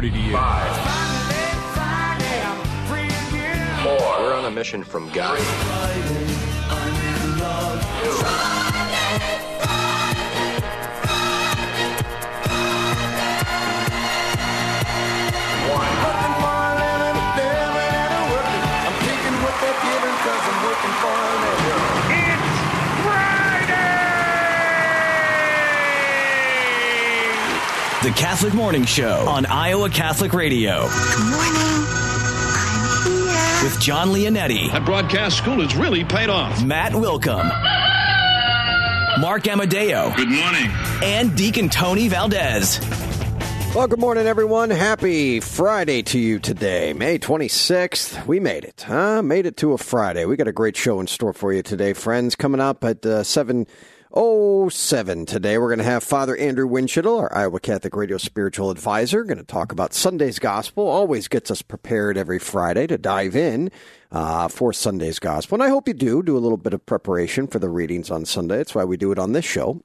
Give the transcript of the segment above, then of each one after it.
bringing the party to you. Five. Four. We're on a mission from God. The Catholic Morning Show on Iowa Catholic Radio. Good morning. I'm here. With Jon Leonetti. That broadcast school has really paid off. Matt Wilkham. Mark Amadeo. Good morning. And Deacon Tony Valdez. Well, good morning, everyone. Happy Friday to you today, May 26th. We made it, huh? Made it to a Friday. We got a great show in store for you today, friends. Coming up at uh, 7 07 today. We're going to have Father Andrew Windschitl, our Iowa Catholic Radio spiritual advisor, going to talk about Sunday's Gospel. Always gets us prepared every Friday to dive in uh, for Sunday's Gospel. And I hope you do do a little bit of preparation for the readings on Sunday. That's why we do it on this show.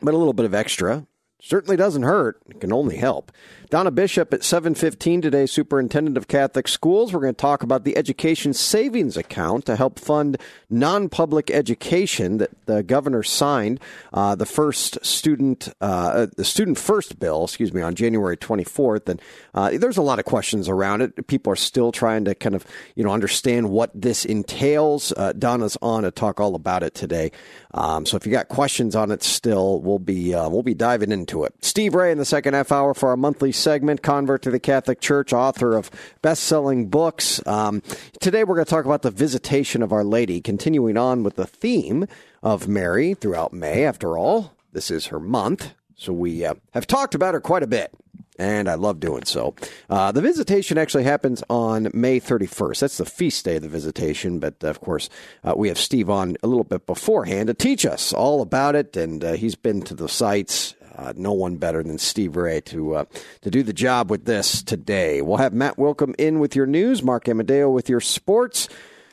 But a little bit of extra certainly doesn't hurt. It can only help. Donna Bishop at 7:15 today, Superintendent of Catholic Schools. We're going to talk about the Education Savings Account to help fund non-public education that the governor signed uh, the first student uh, the student first bill, excuse me, on January 24th. And uh, there's a lot of questions around it. People are still trying to kind of you know understand what this entails. Uh, Donna's on to talk all about it today. Um, so if you got questions on it, still we'll be uh, we'll be diving into it. Steve Ray in the second half hour for our monthly segment, convert to the Catholic Church, author of best selling books. Um, today we're going to talk about the visitation of Our Lady, continuing on with the theme of Mary throughout May. After all, this is her month. So we uh, have talked about her quite a bit and I love doing so. Uh, the visitation actually happens on May 31st. That's the feast day of the visitation, but of course, uh, we have Steve on a little bit beforehand to teach us all about it, and uh, he's been to the sites. Uh, no one better than Steve Ray to uh, to do the job with this today. We'll have Matt Wilkham in with your news, Mark Amadeo with your sports.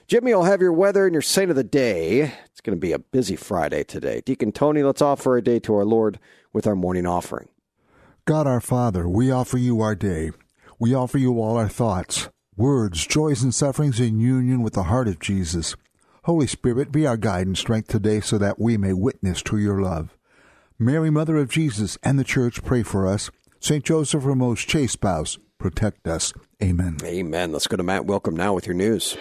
Jimmy will have your weather and your saint of the day. It's going to be a busy Friday today. Deacon Tony, let's offer a day to our Lord with our morning offering. God our Father, we offer you our day. We offer you all our thoughts, words, joys, and sufferings in union with the heart of Jesus. Holy Spirit, be our guide and strength today so that we may witness to your love. Mary, Mother of Jesus, and the Church, pray for us. St. Joseph, our most chaste spouse, protect us. Amen. Amen. Let's go to Matt Wilkham now with your news.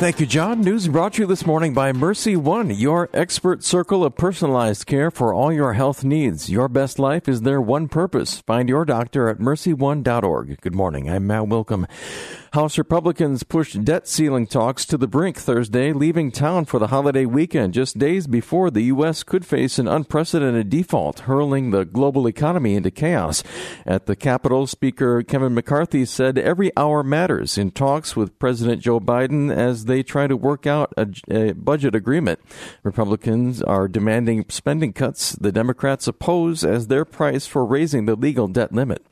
Thank you, Jon. News brought to you this morning by Mercy One, your expert circle of personalized care for all your health needs. Your best life is their one purpose. Find your doctor at mercyone.org. Good morning. I'm Matt Wilkham. House Republicans pushed debt ceiling talks to the brink Thursday, leaving town for the holiday weekend just days before the U.S. could face an unprecedented default, hurling the global economy into chaos. At the Capitol, Speaker Kevin McCarthy said every hour matters in talks with President Joe Biden as they try to work out a, a budget agreement. Republicans are demanding spending cuts the Democrats oppose as their price for raising the legal debt limit.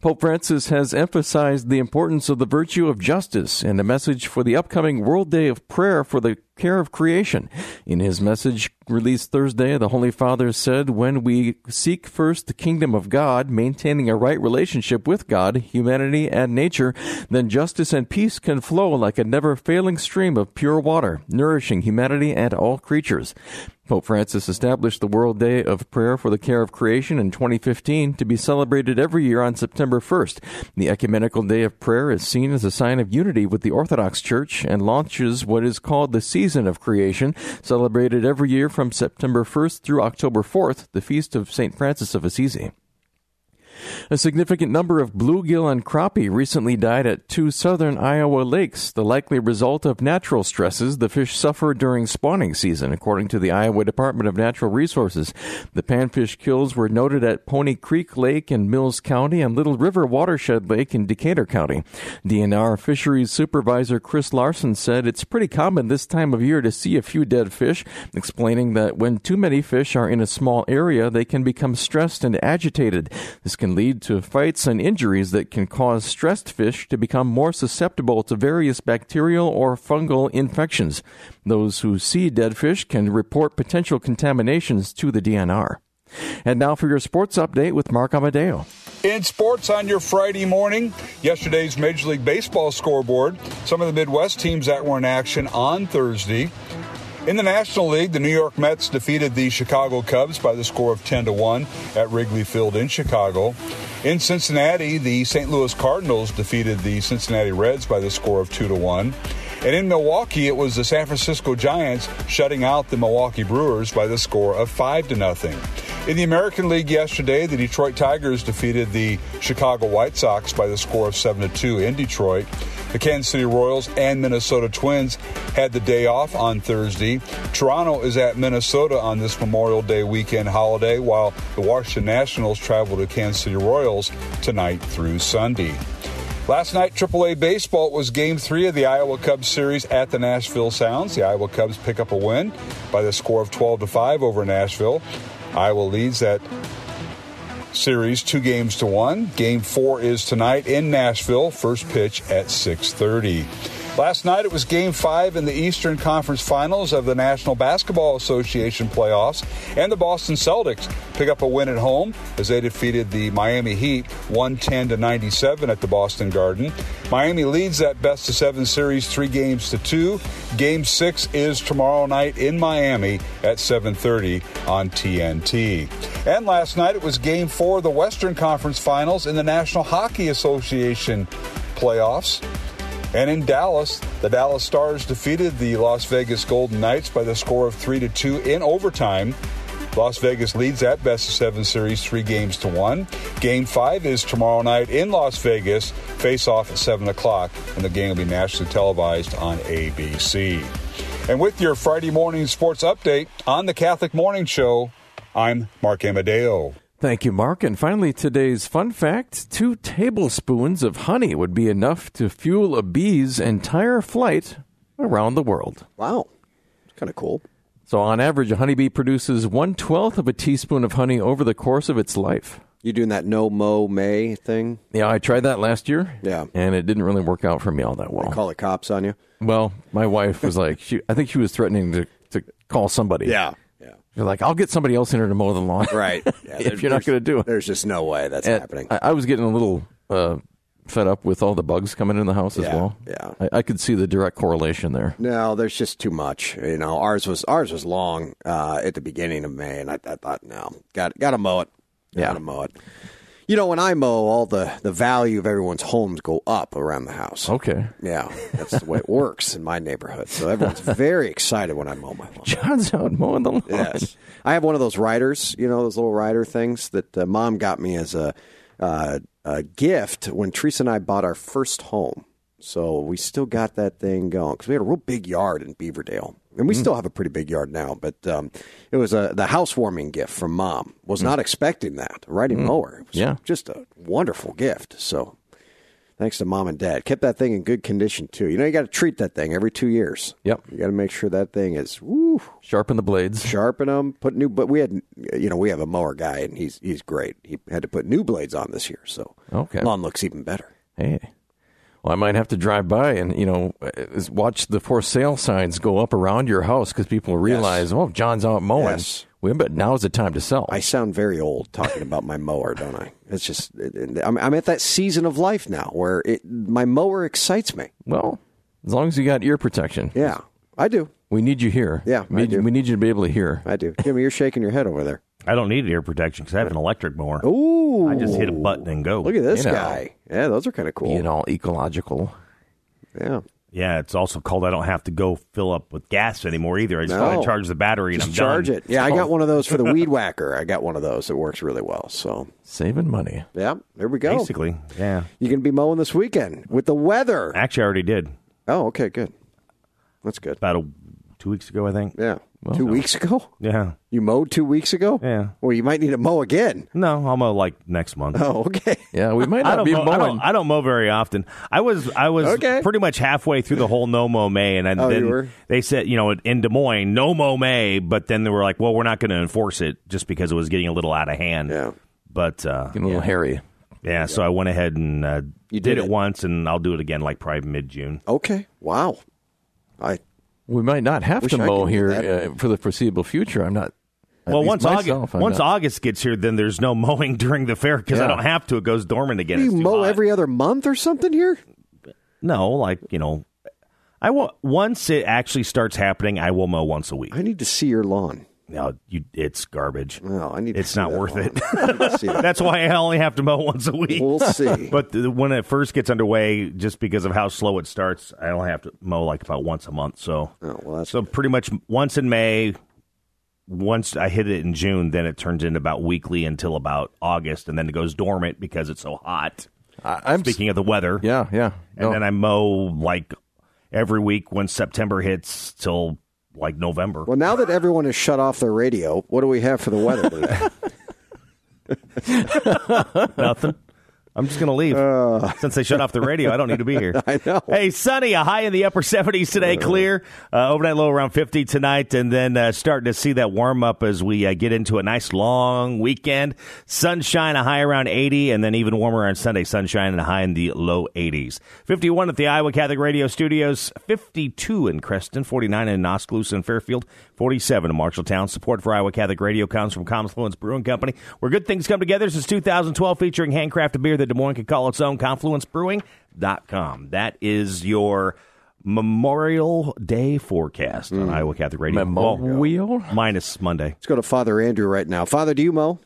Pope Francis has emphasized the importance of the virtue of justice in a message for the upcoming World Day of Prayer for the Care of Creation. In his message released Thursday, the Holy Father said, When we seek first the kingdom of God, maintaining a right relationship with God, humanity, and nature, then justice and peace can flow like a never failing stream of pure water, nourishing humanity and all creatures. Pope Francis established the World Day of Prayer for the Care of Creation in 2015 to be celebrated every year on September 1st. The Ecumenical Day of Prayer is seen as a sign of unity with the Orthodox Church and launches what is called the Season of Creation, celebrated every year from September 1st through October 4th, the feast of St. Francis of Assisi. A significant number of bluegill and crappie recently died at two southern Iowa lakes, the likely result of natural stresses the fish suffer during spawning season, according to the Iowa Department of Natural Resources. The panfish kills were noted at Pony Creek Lake in Mills County and Little River Watershed Lake in Decatur County. DNR Fisheries Supervisor Chris Larson said it's pretty common this time of year to see a few dead fish, explaining that when too many fish are in a small area, they can become stressed and agitated. This can lead to fights and injuries that can cause stressed fish to become more susceptible to various bacterial or fungal infections. Those who see dead fish can report potential contaminations to the DNR. And now for your sports update with Mark Amadeo. In sports on your Friday morning, yesterday's Major League Baseball scoreboard, some of the Midwest teams that were in action on Thursday. In the National League, the New York Mets defeated the Chicago Cubs by the score of 10 to 1 at Wrigley Field in Chicago. In Cincinnati, the St. Louis Cardinals defeated the Cincinnati Reds by the score of 2 to 1. And in Milwaukee, it was the San Francisco Giants shutting out the Milwaukee Brewers by the score of 5 to nothing. In the American League yesterday, the Detroit Tigers defeated the Chicago White Sox by the score of 7 to 2 in Detroit. The Kansas City Royals and Minnesota Twins had the day off on Thursday. Toronto is at Minnesota on this Memorial Day weekend holiday, while the Washington Nationals travel to Kansas City Royals tonight through Sunday. Last night, AAA baseball was Game Three of the Iowa Cubs series at the Nashville Sounds. The Iowa Cubs pick up a win by the score of 12 to five over Nashville. Iowa leads that series two games to one. Game four is tonight in Nashville. First pitch at 6:30. Last night it was game five in the Eastern Conference Finals of the National Basketball Association playoffs, and the Boston Celtics pick up a win at home as they defeated the Miami Heat 110 to 97 at the Boston Garden. Miami leads that best of seven series three games to two. Game six is tomorrow night in Miami at 7:30 on TNT. And last night it was game four of the Western Conference Finals in the National Hockey Association playoffs. And in Dallas, the Dallas Stars defeated the Las Vegas Golden Knights by the score of 3 to 2 in overtime. Las Vegas leads that best of seven series three games to one. Game five is tomorrow night in Las Vegas. Face off at 7 o'clock, and the game will be nationally televised on ABC. And with your Friday morning sports update on the Catholic Morning Show, I'm Mark Amadeo. Thank you, Mark. And finally, today's fun fact two tablespoons of honey would be enough to fuel a bee's entire flight around the world. Wow. It's kind of cool. So, on average, a honeybee produces one twelfth of a teaspoon of honey over the course of its life. You doing that no mow May thing? Yeah, I tried that last year. Yeah. And it didn't really work out for me all that well. Call the cops on you? Well, my wife was like, she, I think she was threatening to, to call somebody. Yeah. You're like, I'll get somebody else in here to mow the lawn. Right. Yeah, if you're not going to do it. There's just no way that's And happening. I, I was getting a little uh, fed up with all the bugs coming in the house as Yeah, well. yeah. I, I could see the direct correlation there. No, there's just too much. You know, ours was ours was long uh, at the beginning of May, and I, I thought, no, got got to mow it. Got to Yeah. mow it. You know, when I mow, all the the value of everyone's homes go up around the house. Okay. Yeah, that's the way it works in my neighborhood. So everyone's very excited when I mow my lawn. Jon's out mowing the lawn. Yes, I have one of those riders. You know, those little rider things that uh, mom got me as a, uh, a gift when Teresa and I bought our first home. So we still got that thing going because we had a real big yard in Beaverdale, and we mm. still have a pretty big yard now. But um, it was a the housewarming gift from mom. Was mm. not expecting that riding mm. mower. It was Yeah. just a wonderful gift. So thanks to mom and dad, kept that thing in good condition too. You know, you got to treat that thing every two years. Yep. you got to make sure that thing is woo, Sharpen the blades. sharpen them, put new. But we had, you know, we have a mower guy, and he's he's great. He had to put new blades on this year, so Okay. lawn looks even better. Hey. Well, I might have to drive by and, you know, uh, watch the for sale signs go up around your house because people realize, oh, Jon's out mowing. Yes. Well, but now's the time to sell. I sound very old talking about my mower, don't I? It's just it- I'm, I'm at that season of life now where it my mower excites me. well, as long as you got ear protection. Yeah, I do. We need you here. Yeah, we need, do. we need you to be able to hear. I do. Jimmy, you're shaking your head over there. I don't need ear protection because I have an electric mower. Ooh, I just hit a button and go. Look at this You know. guy. Yeah, those are kind of cool. Being all ecological. Yeah. Yeah, it's also called I don't have to go fill up with gas anymore either. I just No. gotta charge the battery and Just I'm charge done. it. Yeah, I got one of those for the weed whacker. I got one of those It works really well. So, Saving money. yeah, there we go. Basically, yeah. You can be mowing this weekend with the weather. Actually, I already did Oh, okay, good. That's good. about a, two weeks ago, I think. Yeah. Two weeks ago? Yeah. You mowed two weeks ago? Yeah. Well, you might need to mow again. No, I'll mow like next month. Oh, okay. Yeah, we might I not don't, be mow, I, mowing. don't, I don't mow very often. I was I was Okay. pretty much halfway through the whole no mow May, and then Oh, you were? they said you know in Des Moines no mow May, but then they were like, well, we're not going to enforce it just because it was getting a little out of hand. Yeah. But uh, Getting a little hairy. yeah, so I went ahead and uh, You did, did it, it. once, and I'll do it again like probably mid June. Okay. Wow. I We might not have Wish to I mow could do here uh, for the foreseeable future. I'm not. At well, least once myself, August I'm once not. August gets here, then there's no mowing during the fair because I Yeah. don't have to. It goes dormant again. Do you It's too mow hot. every other month or something here? No, like you know, I will once it actually starts happening. I will mow once a week. I need to see your lawn. No, you, it's garbage. No, I need. It's see not worth lawn. it. I need to see that. That's why I only have to mow once a week. We'll see. But the, when it first gets underway, just because of how slow it starts, I only have to mow like about once a month. So, Oh, well, that's so pretty much once in May. Once I hit it in June, then it turns into about weekly until about August, and then it goes dormant because it's so hot. I, I'm Speaking of the weather, Yeah, yeah. and then I mow like every week when September hits till like November. Well, now that everyone has shut off their radio, what do we have for the weather today? Nothing. I'm just going to leave. Since they shut off the radio, I don't need to be here. Uh. I know. Uh. Hey, sunny, a high in the upper 70s today, clear. Uh, overnight low around 50 tonight, and then uh, starting to see that warm up as we uh, get into a nice long weekend. Sunshine, a high around 80, and then even warmer on Sunday. Sunshine and a high in the low 80s. 51 at the Iowa Catholic Radio Studios, 52 in Creston, 49 in Oskaloosa and Fairfield, 47 in Marshalltown. Support for Iowa Catholic Radio comes from Confluence Brewing Company, where good things come together since 2012, featuring handcrafted beer that Des Moines can call its own. ConfluenceBrewing.com. That is your Memorial Day forecast on Iowa Catholic Radio. Memorial? Well, minus Monday. Let's go to Father Andrew right now. Father, do you mow?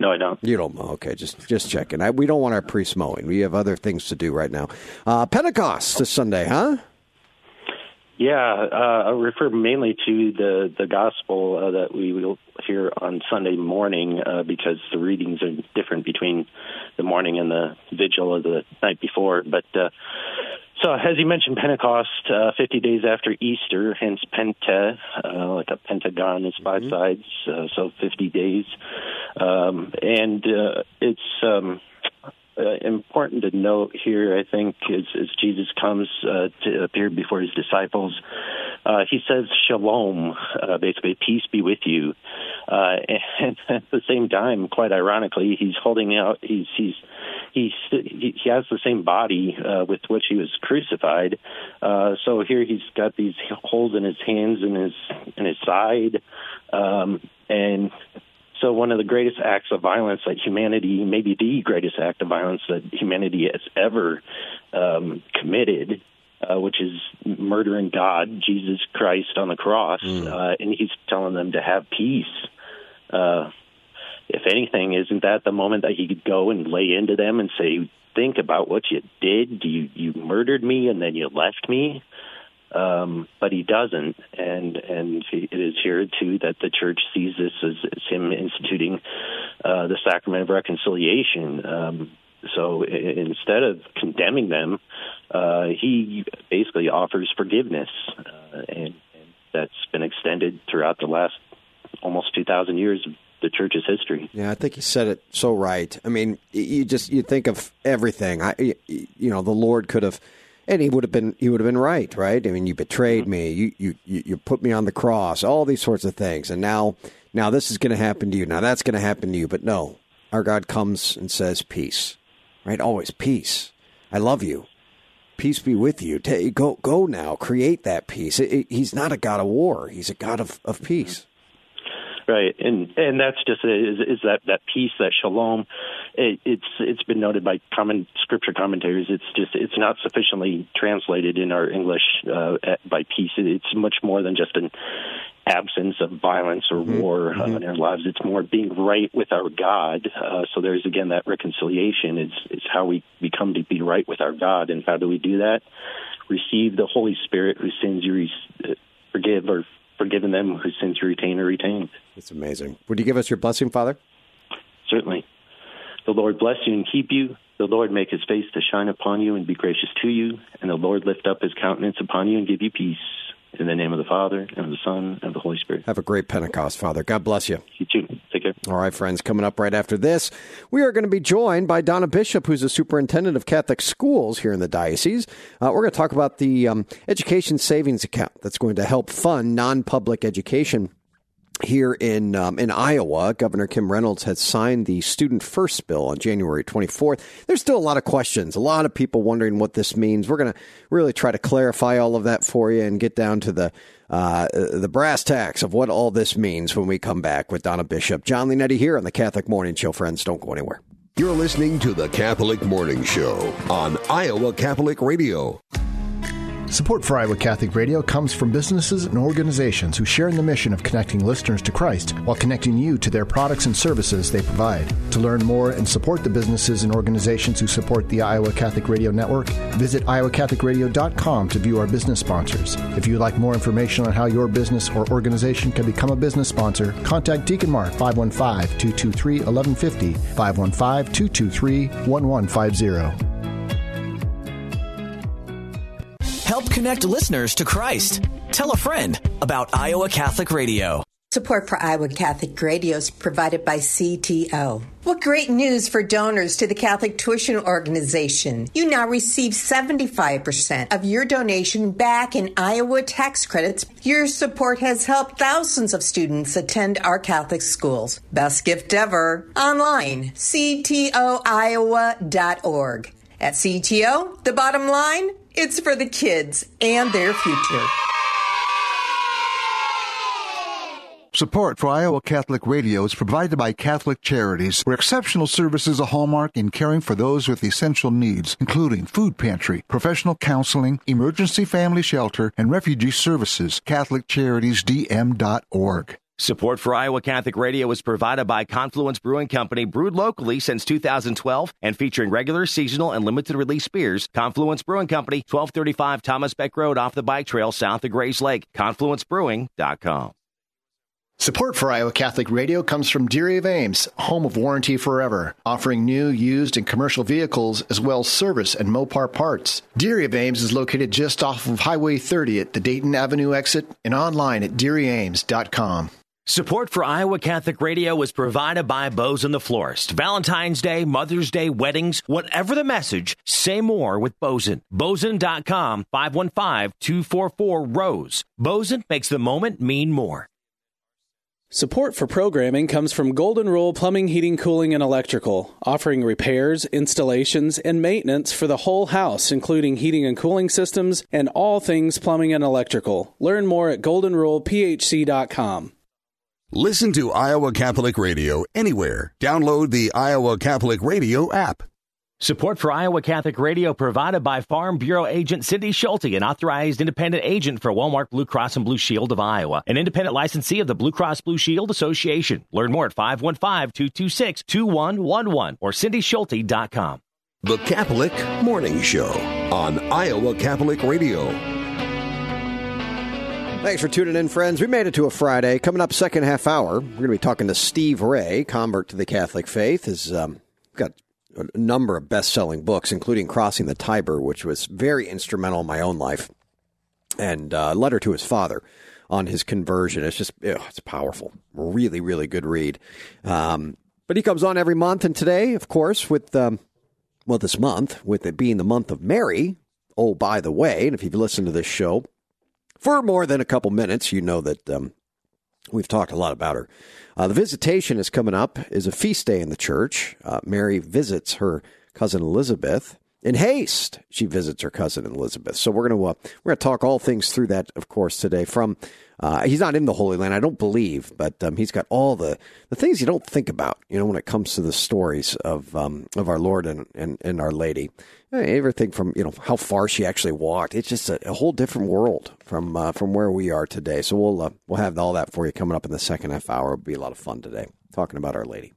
No, I don't. You don't mow. Okay, just just checking. I, we don't want our priest mowing. We have other things to do right now. Uh, Pentecost this Sunday, huh? Yeah, uh, I refer mainly to the the gospel uh, that we will hear on Sunday morning uh, because the readings are different between the morning and the vigil of the night before. But uh, so, as you mentioned, Pentecost, uh, 50 days after Easter, hence Pente, uh, like a pentagon is 5 sides, uh, so 50 days. Um, and uh, it's um, uh, important to note here, I think, as, as Jesus comes uh, to appear before his disciples, uh, he says "Shalom," uh, basically, "Peace be with you." Uh, and at the same time, quite ironically, he's holding out. He's he's he's he has the same body uh, with which he was crucified. So here he's got these holes in his hands and his in his side, um, and so one of the greatest acts of violence that humanity, maybe the greatest act of violence that humanity has ever um, committed, uh, which is murdering God, Jesus Christ on the cross, uh, and he's telling them to have peace. Uh, if anything, isn't that the moment that he could go and lay into them and say, "Think about what you did. You you murdered me, and then you left me." Um, but he doesn't, and and it is here too that the church sees this as, as him instituting uh, the sacrament of reconciliation. Um, so instead of condemning them, uh, he basically offers forgiveness, uh, and, and that's been extended throughout the last almost two thousand years of the church's history. Yeah, I think you said it so right. I mean, you just you think of everything. I, you know, the Lord could have, and he would have been he would have been right, right? I mean, you betrayed me, you you you put me on the cross, all these sorts of things, and now now this is going to happen to you. Now that's going to happen to you. But no, our God comes and says peace, right? Always peace. I love you. Peace be with you. Ta go go now. Create that peace. It- it- he's not a God of war. He's a God of, of peace. Right, and and that's just is, is that that peace, that shalom. It, it's it's been noted by common scripture commentators. It's just it's not sufficiently translated in our English uh, by peace. It's much more than just an absence of violence or war uh, in our lives. It's more being right with our God. Uh, so there's again that reconciliation. It's it's how we become to be right with our God, and how do we do that? Receive the Holy Spirit, who sins you re- uh, forgive, or forgiven them whose sins you retain or retained. It's amazing. Would you give us your blessing, Father? Certainly. The Lord bless you and keep you. The Lord make his face to shine upon you and be gracious to you. And the Lord lift up his countenance upon you and give you peace. In the name of the Father, and of the Son, and of the Holy Spirit. Have a great Pentecost, Father. God bless you. You too. Take care. All right, friends, coming up right after this, we are going to be joined by Donna Bishop, who's the superintendent of Catholic schools here in the diocese. Uh, we're going to talk about the um, education savings account that's going to help fund non public education here in um, in Iowa, Governor Kim Reynolds has signed the Student First bill on January 24th. There's still a lot of questions, a lot of people wondering what this means. We're going to really try to clarify all of that for you and get down to the uh, the brass tacks of what all this means when we come back with Donna Bishop, Jon Leonetti here on the Catholic Morning Show. Friends, don't go anywhere. You're listening to the Catholic Morning Show on Iowa Catholic Radio. Support for Iowa Catholic Radio comes from businesses and organizations who share in the mission of connecting listeners to Christ while connecting you to their products and services they provide. To learn more and support the businesses and organizations who support the Iowa Catholic Radio Network, visit iowacatholicradio.com to view our business sponsors. If you'd like more information on how your business or organization can become a business sponsor, contact Deacon Mark 515-223-1150, 515-223-1150. Help connect listeners to Christ. Tell a friend about Iowa Catholic Radio. Support for Iowa Catholic Radio is provided by CTO. What great news for donors to the Catholic Tuition Organization. You now receive 75% of your donation back in Iowa tax credits. Your support has helped thousands of students attend our Catholic schools. Best gift ever. Online, ctoiowa.org. At CTO, the bottom line, it's for the kids and their future. Support for Iowa Catholic Radio is provided by Catholic Charities, where exceptional service is a hallmark in caring for those with essential needs, including food pantry, professional counseling, emergency family shelter, and refugee services. CatholicCharitiesDM.org. Support for Iowa Catholic Radio is provided by Confluence Brewing Company, brewed locally since 2012 and featuring regular, seasonal, and limited release beers. Confluence Brewing Company, 1235 Thomas Beck Road off the bike trail south of Grays Lake. ConfluenceBrewing.com. Support for Iowa Catholic Radio comes from Deary of Ames, home of Warranty Forever, offering new, used, and commercial vehicles as well as service and Mopar parts. Deary of Ames is located just off of Highway 30 at the Dayton Avenue exit and online at DearyAmes.com. Support for Iowa Catholic Radio is provided by Boesen the Florist. Valentine's Day, Mother's Day, weddings, whatever the message, say more with Boesen. Boesen.com, 515-244-ROSE. Boesen makes the moment mean more. Support for programming comes from Golden Rule Plumbing, Heating, Cooling, and Electrical, offering repairs, installations, and maintenance for the whole house, including heating and cooling systems and all things plumbing and electrical. Learn more at goldenrulephc.com. Listen to Iowa Catholic Radio anywhere. Download the Iowa Catholic Radio app. Support for Iowa Catholic Radio provided by Farm Bureau agent Cindy Schulte, an authorized independent agent for Wellmark Blue Cross and Blue Shield of Iowa, an independent licensee of the Blue Cross Blue Shield Association. Learn more at 515-226-2111 or cindyschulte.com. The Catholic Morning Show on Iowa Catholic Radio. Thanks for tuning in, friends. We made it to a Friday. Coming up, second half hour, we're going to be talking to Steve Ray, convert to the Catholic faith. Has um, got a number of best-selling books, including Crossing the Tiber, which was very instrumental in my own life, and uh, letter to his father on his conversion. It's just ugh, it's powerful, really, really good read. Um, but he comes on every month, and today, of course, with um, well, this month, with it being the month of Mary. Oh, by the way, and if you've listened to this show for more than a couple minutes, you know that um, we've talked a lot about her. Uh, the visitation is coming up. is a feast day in the church. Uh, Mary visits her cousin Elizabeth. In haste, she visits her cousin Elizabeth. So we're going to uh, we're going to talk all things through that, of course, today. From uh, he's not in the Holy Land, I don't believe, but um, he's got all the, the things you don't think about, you know, when it comes to the stories of um, of our Lord and, and, and Our Lady. Everything from you know how far she actually walked. It's just a, a whole different world from uh, from where we are today. So we'll uh, we'll have all that for you coming up in the second half hour. It'll be a lot of fun today talking about Our Lady.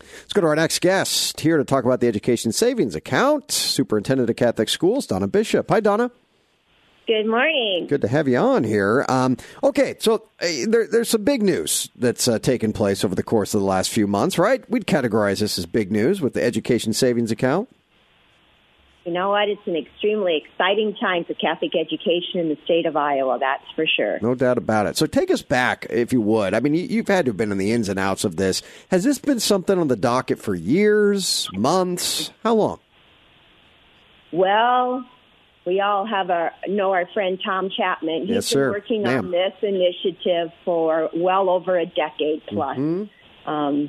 Let's go to our next guest here to talk about the education savings account. Superintendent of Catholic Schools, Donna Bishop. Hi, Donna. Good morning. Good to have you on here. Um, okay, so uh, there, there's some big news that's uh, taken place over the course of the last few months, right? We'd categorize this as big news with the education savings account. You know what? It's an extremely exciting time for Catholic education in the state of Iowa, that's for sure. No doubt about it. So take us back, if you would. I mean, you've had to have been in the ins and outs of this. Has this been something on the docket for years, months? How long? Well, we all have our know our friend Tom Chapman. He's Yes, been working Ma'am. on this initiative for well over a decade plus. Mm-hmm. Um,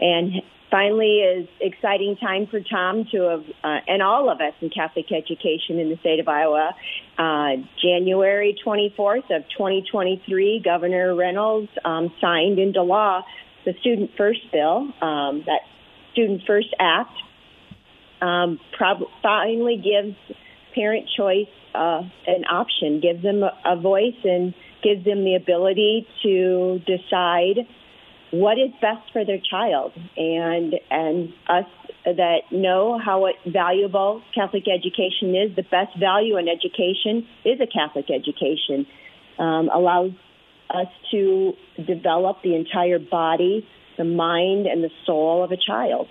and finally, is exciting time for Tom to have, uh, and all of us in Catholic education in the state of Iowa. Uh, January 24th of 2023, Governor Reynolds um, signed into law the Student First Bill, um, that Student First Act, um, prob- finally gives parent choice uh, an option, gives them a, a voice, and gives them the ability to decide what is best for their child. And and us that know how valuable Catholic education is, the best value in education is a Catholic education. Um, allows us to develop the entire body, the mind, and the soul of a child.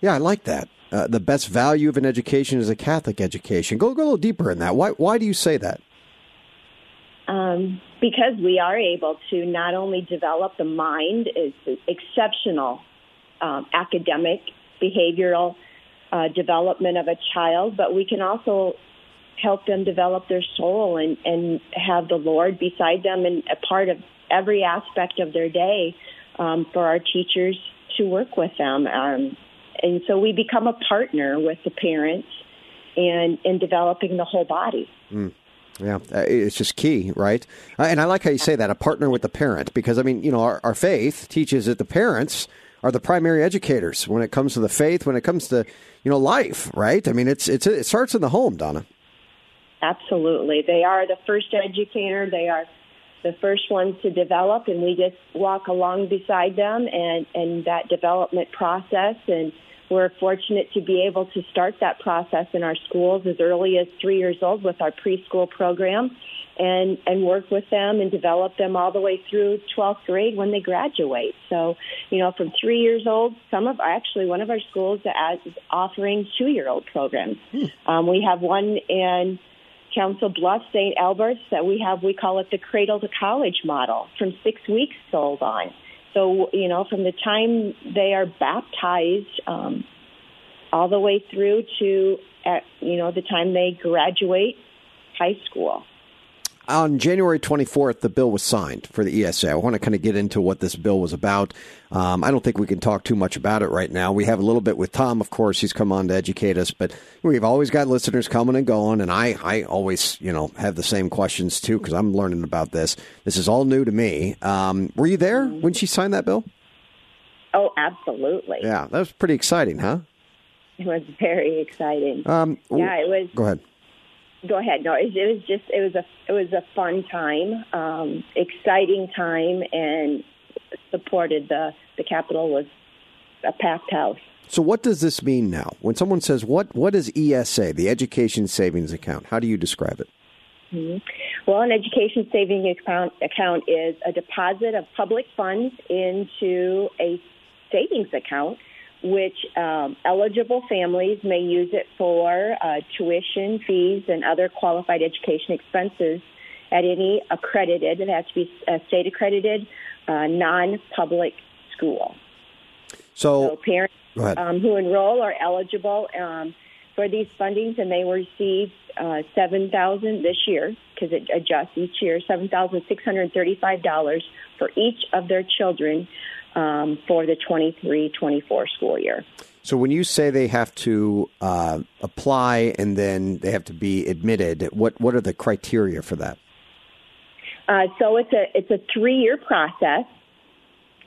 Yeah, I like that. Uh, the best value of an education is a Catholic education. Go, go a little deeper in that. Why, why do you say that? Um, because we are able to not only develop the mind is exceptional um, academic, behavioral uh, development of a child, but we can also help them develop their soul and, and have the Lord beside them and a part of every aspect of their day um, for our teachers to work with them. Um, and so we become a partner with the parents and in developing the whole body. Mm. Yeah, uh, it's just key, right? Uh, and I like how you say that, a partner with the parent, because I mean, you know, our, our faith teaches that the parents are the primary educators when it comes to the faith, when it comes to, you know, life, right? I mean, it's it's it starts in the home, Donna. Absolutely. They are the first educator. They are the first ones to develop, and we just walk along beside them and, and that development process. And we're fortunate to be able to start that process in our schools as early as three years old with our preschool program and, and work with them and develop them all the way through 12th grade when they graduate. So, you know, from three years old, some of actually one of our schools is offering two year old programs. Um, we have one in Council Bluff, St. Albert's that we have, we call it the cradle to college model from six weeks old on. So, you know, from the time they are baptized um, all the way through to, at, you know, the time they graduate high school. On January 24th, the bill was signed for the ESA. I want to kind of get into what this bill was about. Um, I don't think we can talk too much about it right now. We have a little bit with Tom, of course. He's come on to educate us, but we've always got listeners coming and going, and I, I always, you know, have the same questions too because I'm learning about this. This is all new to me. Um, were you there when she signed that bill? Oh, absolutely. Yeah, that was pretty exciting, huh? It was very exciting. Um, yeah, it was. Go ahead. Go ahead. No, it, it was just it was a it was a fun time, um, exciting time, and supported the the Capitol was a packed house. So, what does this mean now? When someone says, "What what is ESA, the Education Savings Account?" How do you describe it? Mhm. Well, an education savings account, account is a deposit of public funds into a savings account, which um, eligible families may use it for uh, tuition, fees, and other qualified education expenses at any accredited, it has to be a state accredited, uh, non public school. So, So parents um, who enroll are eligible um, for these fundings, and they will receive uh, seven thousand this year because it adjusts each year. Seven thousand six hundred thirty-five dollars for each of their children um, for the 23-24 school year. So when you say they have to uh, apply and then they have to be admitted, what what are the criteria for that? Uh, so it's a it's a three year process.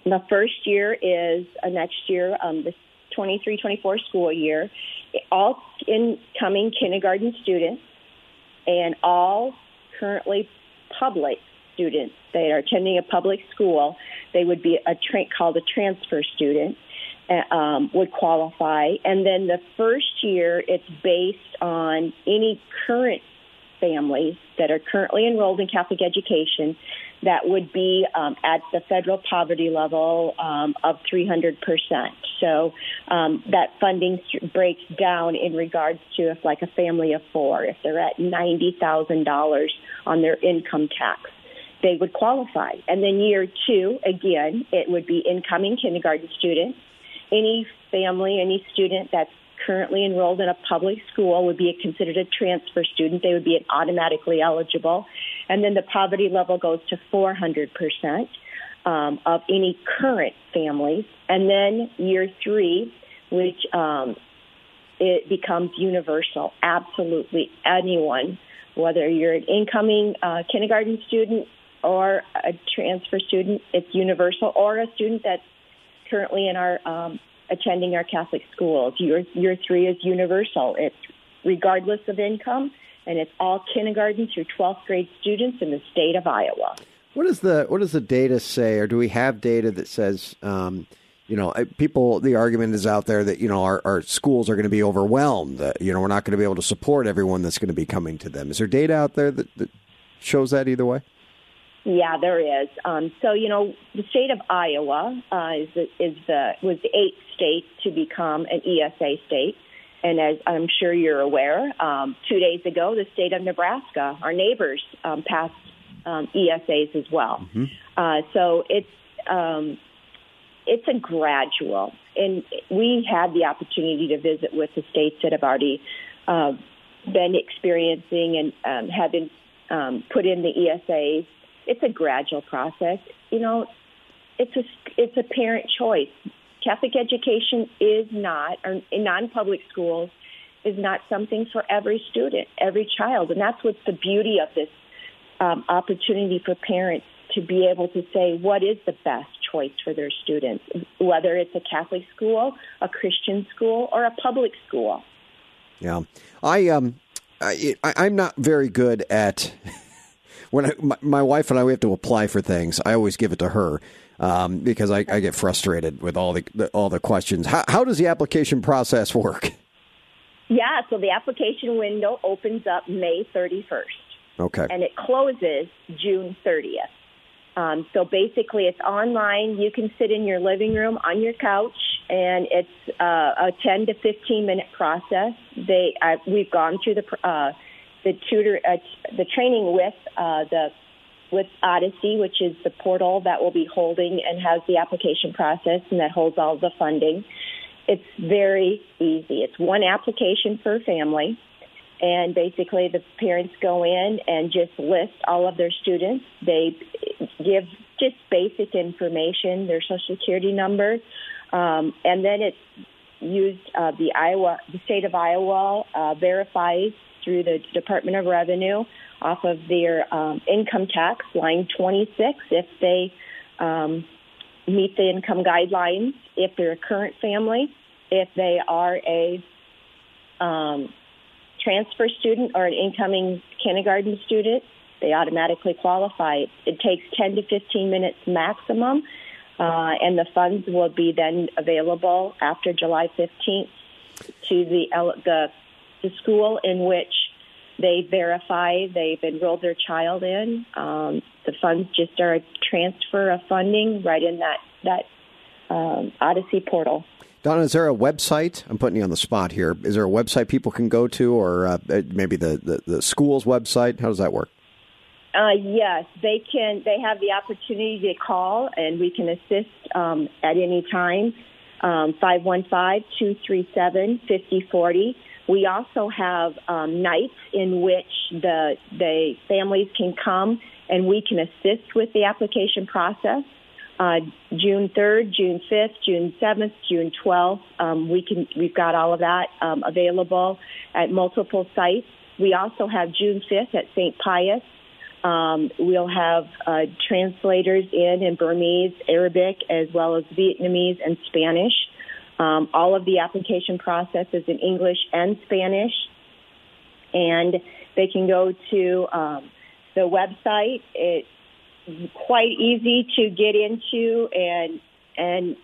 The first year is uh, next year, um, the 23-24 school year. All incoming kindergarten students and all currently public students that are attending a public school, they would be a tra- called a transfer student. uh, Um, would qualify, and then the first year it's based on any current families that are currently enrolled in Catholic education that would be um, at the federal poverty level um, of 300%. So um, that funding breaks down in regards to if, like, a family of four, if they're at $90,000 on their income tax, they would qualify. And then year two, again, it would be incoming kindergarten students. Any family, any student that's currently enrolled in a public school would be considered a transfer student. They would be automatically eligible. And then the poverty level goes to 400% um, of any current families. And then year three, which um, it becomes universal. Absolutely anyone, whether you're an incoming uh, kindergarten student or a transfer student, it's universal, or a student that's currently in our um, attending our Catholic schools. Year, year three is universal. It's regardless of income, and it's all kindergarten through 12th grade students in the state of Iowa. What does the what does the data say, or do we have data that says, um, you know, people? The argument is out there that you know our, our schools are going to be overwhelmed. That, you know, we're not going to be able to support everyone that's going to be coming to them. Is there data out there that, that shows that either way? Yeah, there is. Um, so you know, the state of Iowa uh, is the, is the was the eighth state to become an ESA state, and as I'm sure you're aware, um, two days ago, the state of Nebraska, our neighbors, um, passed um, ESAs as well. Mm-hmm. Uh, so it's um, it's a gradual, and we had the opportunity to visit with the states that have already uh, been experiencing and um, have been um, put in the ESAs. It's a gradual process. You know, it's a it's a parent choice. Catholic education is not, or in non-public schools, is not something for every student, every child, and that's what's the beauty of this um, opportunity for parents to be able to say what is the best choice for their students, whether it's a Catholic school, a Christian school, or a public school. Yeah, I um, I, I'm not very good at when I, my, my, wife and I we have to apply for things. I always give it to her um, because I, I, get frustrated with all the, the all the questions. How, how does the application process work? Yeah, so the application window opens up May 31st. Okay. And it closes June 30th. Um, so basically, it's online. You can sit in your living room on your couch, and it's uh, a 10 to 15 minute process. They, I, we've gone through the uh, the tutor, uh, the training with uh, the with Odyssey, which is the portal that will be holding and has the application process and that holds all the funding. It's very easy. It's one application per family and basically the parents go in and just list all of their students. They give just basic information, their social security number, um, and then it's used. Uh, the Iowa, the state of Iowa, uh, verifies through the Department of Revenue off of their um, income tax line 26 if they um, meet the income guidelines. If they're a current family, if they are a um, transfer student or an incoming kindergarten student, they automatically qualify. It takes 10 to 15 minutes maximum, uh, and the funds will be then available after July 15th to the, the, the school in which they verify they've enrolled their child in. Um, the funds just are a transfer of funding right in that that um, Odyssey portal. Donna, is there a website? I'm putting you on the spot here. Is there a website people can go to, or uh, uh, maybe the, the, the, school's website? How does that work? Uh, yes, they can. They have the opportunity to call, and we can assist um, at any time. Um, five one five two three seven fifty forty. We also have um, nights in which the the families can come, and we can assist with the application process uh, June 3rd, June 5th, June 7th, June 12th. Um, we can, we've got all of that um, available at multiple sites. We also have June 5th at St. Pius. Um, we'll have uh, translators in in Burmese, Arabic, as well as Vietnamese and Spanish. Um, all of the application process is in English and Spanish. And they can go to um, the website. It's quite easy to get into and and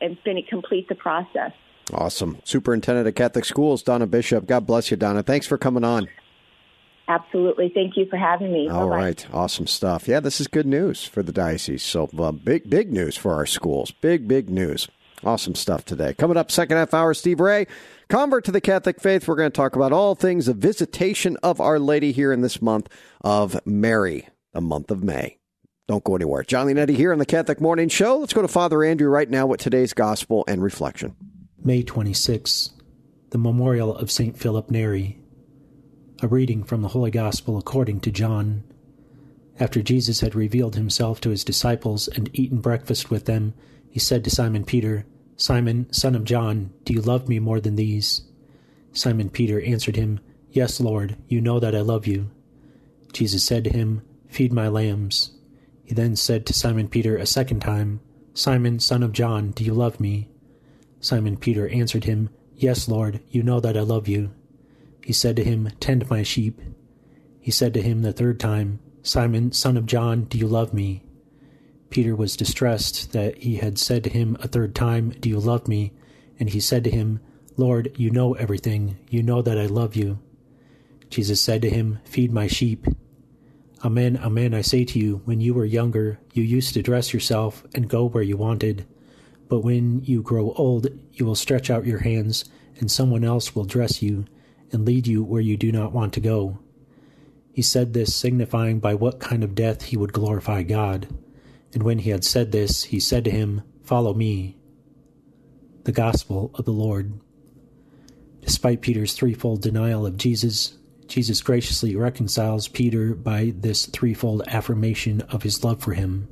and then complete the process. Awesome. Superintendent of Catholic Schools, Donna Bishop. God bless you, Donna. Thanks for coming on. Absolutely. Thank you for having me. All Bye-bye. right. Awesome stuff. Yeah, this is good news for the diocese. So, uh, big, big news for our schools. Big, big news. Awesome stuff today. Coming up, second half hour, Steve Ray, convert to the Catholic faith. We're going to talk about all things the visitation of Our Lady here in this month of Mary the month of May. Don't go anywhere. Jon Leonetti here on the Catholic Morning Show. Let's go to Father Andrew right now with today's gospel and reflection. May 26. The Memorial of St. Philip Neri. A reading from the Holy Gospel according to John. After Jesus had revealed himself to his disciples and eaten breakfast with them, he said to Simon Peter, Simon, son of John, do you love me more than these? Simon Peter answered him, Yes, Lord, you know that I love you. Jesus said to him, Feed my lambs. He then said to Simon Peter a second time, Simon, son of John, do you love me? Simon Peter answered him, Yes, Lord, you know that I love you. He said to him, Tend my sheep. He said to him the third time, Simon, son of John, do you love me? Peter was distressed that he had said to him a third time, Do you love me? And he said to him, Lord, you know everything. You know that I love you. Jesus said to him, Feed my sheep. Amen, amen, I say to you, when you were younger, you used to dress yourself and go where you wanted. But when you grow old, you will stretch out your hands, and someone else will dress you and lead you where you do not want to go. He said this, signifying by what kind of death he would glorify God. And when he had said this, he said to him, Follow me. The Gospel of the Lord. Despite Peter's threefold denial of Jesus, Jesus graciously reconciles Peter by this threefold affirmation of his love for him.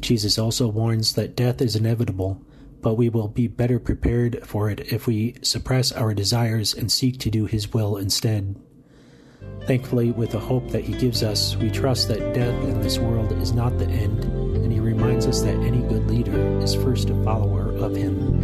Jesus also warns that death is inevitable, but we will be better prepared for it if we suppress our desires and seek to do his will instead. Thankfully, with the hope that he gives us, we trust that death in this world is not the end, reminds us that any good leader is first a follower of him.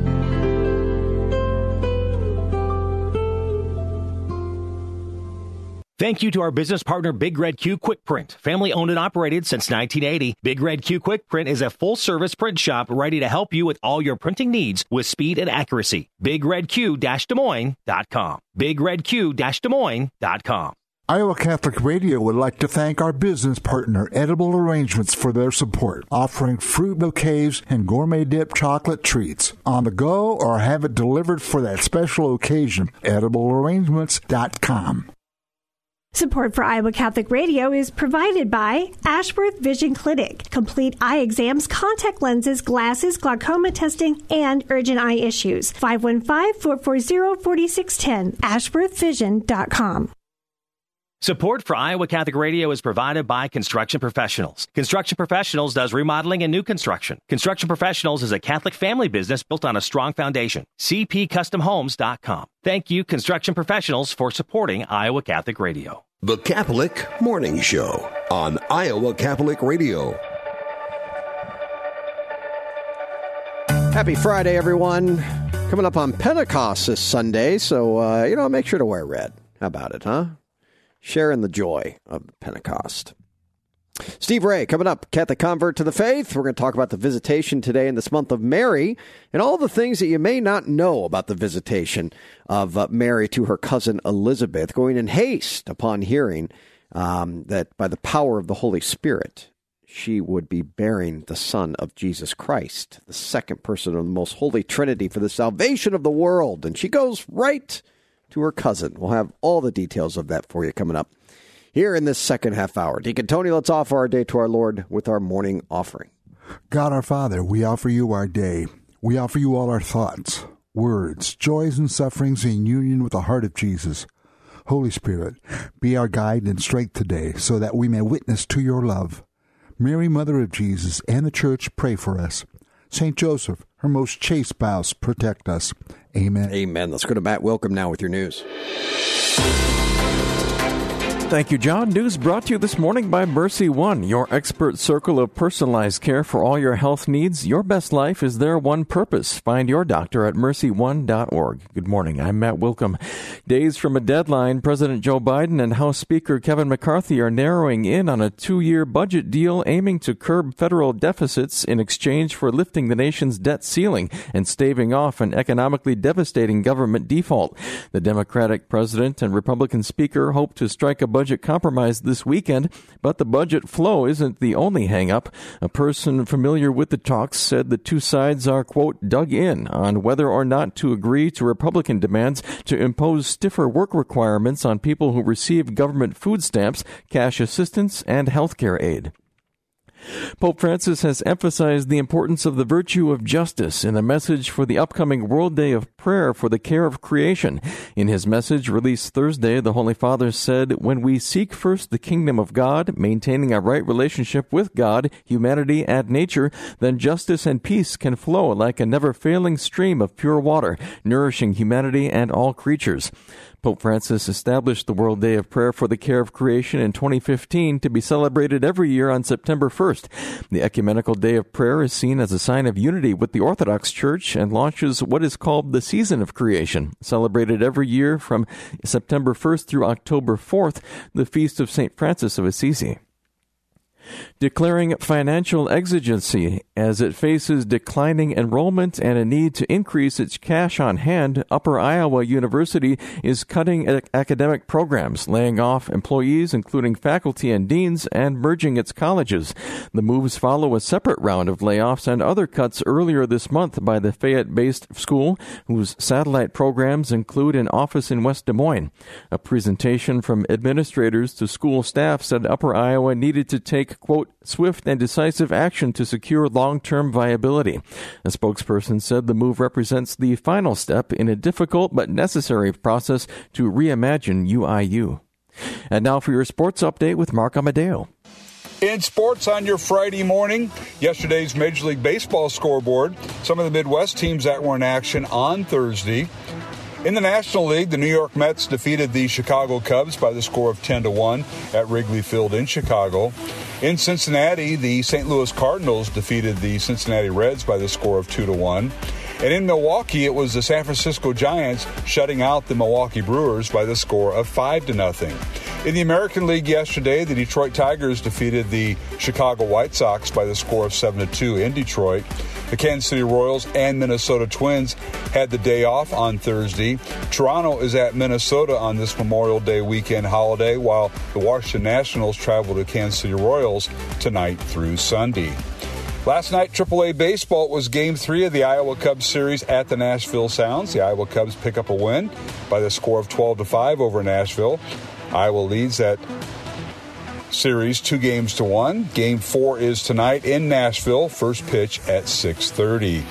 Thank you to our business partner, Big Red Q Quick Print. Family owned and operated since 1980, Big Red Q Quick Print is a full service print shop ready to help you with all your printing needs with speed and accuracy. BigRedQ Des Moines.com. BigRedQ Des Moines.com. Iowa Catholic Radio would like to thank our business partner, Edible Arrangements, for their support, offering fruit bouquets and gourmet dip chocolate treats on the go or have it delivered for that special occasion. EdibleArrangements.com. Support for Iowa Catholic Radio is provided by Ashworth Vision Clinic. Complete eye exams, contact lenses, glasses, glaucoma testing, and urgent eye issues. 515-440-4610. AshworthVision.com. Support for Iowa Catholic Radio is provided by Construction Professionals. Construction Professionals does remodeling and new construction. Construction Professionals is a Catholic family business built on a strong foundation. CPCustomHomes.com. Thank you, Construction Professionals, for supporting Iowa Catholic Radio. The Catholic Morning Show on Iowa Catholic Radio. Happy Friday, everyone. Coming up on Pentecost this Sunday, so, uh, you know, make sure to wear red. How about it, huh? Sharing the joy of Pentecost. Steve Ray coming up, Catholic convert to the faith. We're going to talk about the visitation today in this month of Mary and all the things that you may not know about the visitation of uh, Mary to her cousin Elizabeth, going in haste upon hearing um, that by the power of the Holy Spirit, she would be bearing the Son of Jesus Christ, the second person of the most holy Trinity for the salvation of the world. And she goes right to her cousin. We'll have all the details of that for you coming up here in this second half hour. Deacon Tony, let's offer our day to our Lord with our morning offering. God our Father, we offer you our day. We offer you all our thoughts, words, joys, and sufferings in union with the heart of Jesus. Holy Spirit, be our guide and strength today so that we may witness to your love. Mary, Mother of Jesus, and the Church, pray for us. St. Joseph, her most chaste spouse, protect us. Amen. Amen. Let's go to Matt Wilkham now with your news. Thank you, Jon. News brought to you this morning by Mercy One, your expert circle of personalized care for all your health needs. Your best life is their one purpose. Find your doctor at mercyone.org. Good morning. I'm Matt Wilkham. Days from a deadline, President Joe Biden and House Speaker Kevin McCarthy are narrowing in on a two year budget deal aiming to curb federal deficits in exchange for lifting the nation's debt ceiling and staving off an economically devastating government default. The Democratic president and Republican speaker hope to strike a budget compromise this weekend, but the budget flow isn't the only hangup. A person familiar with the talks said the two sides are, quote, dug in on whether or not to agree to Republican demands to impose stiffer work requirements on people who receive government food stamps, cash assistance, and health care aid. Pope Francis has emphasized the importance of the virtue of justice in a message for the upcoming World Day of Prayer for the Care of Creation. In his message released Thursday, the Holy Father said, When we seek first the kingdom of God, maintaining a right relationship with God, humanity, and nature, then justice and peace can flow like a never failing stream of pure water, nourishing humanity and all creatures. Pope Francis established the World Day of Prayer for the Care of Creation in 2015 to be celebrated every year on September 1st. The Ecumenical Day of Prayer is seen as a sign of unity with the Orthodox Church and launches what is called the Season of Creation, celebrated every year from September 1st through October 4th, the feast of St. Francis of Assisi declaring financial exigency as it faces declining enrollment and a need to increase its cash on hand. Upper Iowa University is cutting academic programs, laying off employees, including faculty and deans, and merging its colleges. The moves follow a separate round of layoffs and other cuts earlier this month by the Fayette based school, whose satellite programs include an office in West Des Moines. A presentation from administrators to school staff said Upper Iowa needed to take quote, swift and decisive action to secure long term viability. A spokesperson said the move represents the final step in a difficult but necessary process to reimagine UIU. And now for your sports update with Mark Amadeo. In sports on your Friday morning, yesterday's Major League Baseball scoreboard, some of the Midwest teams that were in action on Thursday. In the National League, the New York Mets defeated the Chicago Cubs by the score of 10 to 1 at Wrigley Field in Chicago. In Cincinnati, the St. Louis Cardinals defeated the Cincinnati Reds by the score of 2 to 1. And in Milwaukee, it was the San Francisco Giants shutting out the Milwaukee Brewers by the score of 5 to nothing. In the American League yesterday, the Detroit Tigers defeated the Chicago White Sox by the score of 7 to 2 in Detroit. The Kansas City Royals and Minnesota Twins had the day off on Thursday. Toronto is at Minnesota on this Memorial Day weekend holiday, while the Washington Nationals travel to Kansas City Royals tonight through Sunday. Last night, AAA baseball was Game Three of the Iowa Cubs series at the Nashville Sounds. The Iowa Cubs pick up a win by the score of 12 to 5 over Nashville. Iowa leads that series two games to one. Game four is tonight in Nashville. First pitch at 6:30.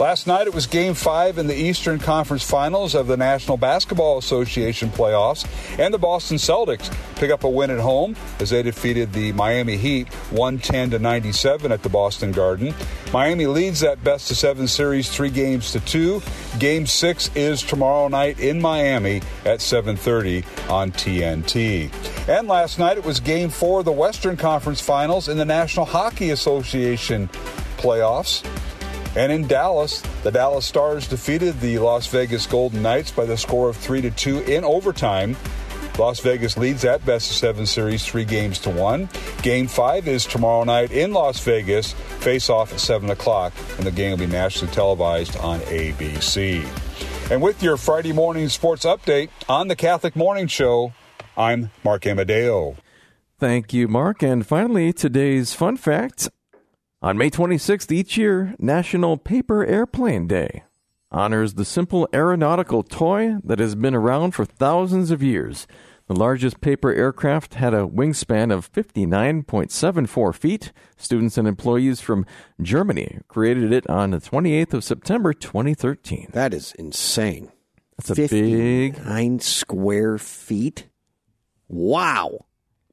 Last night it was game five in the Eastern Conference Finals of the National Basketball Association playoffs, and the Boston Celtics pick up a win at home as they defeated the Miami Heat 110 to 97 at the Boston Garden. Miami leads that best of seven series three games to two. Game six is tomorrow night in Miami at 7:30 on TNT. And last night it was game four of the Western Conference Finals in the National Hockey Association playoffs. And in Dallas, the Dallas Stars defeated the Las Vegas Golden Knights by the score of 3 to 2 in overtime. Las Vegas leads that best of seven series three games to one. Game five is tomorrow night in Las Vegas. Face off at 7 o'clock, and the game will be nationally televised on ABC. And with your Friday morning sports update on the Catholic Morning Show, I'm Mark Amadeo. Thank you, Mark. And finally, today's fun fact on May 26th each year, National Paper Airplane Day honors the simple aeronautical toy that has been around for thousands of years. The largest paper aircraft had a wingspan of 59.74 feet. Students and employees from Germany created it on the 28th of September 2013. That is insane. That's a big nine square feet. Wow.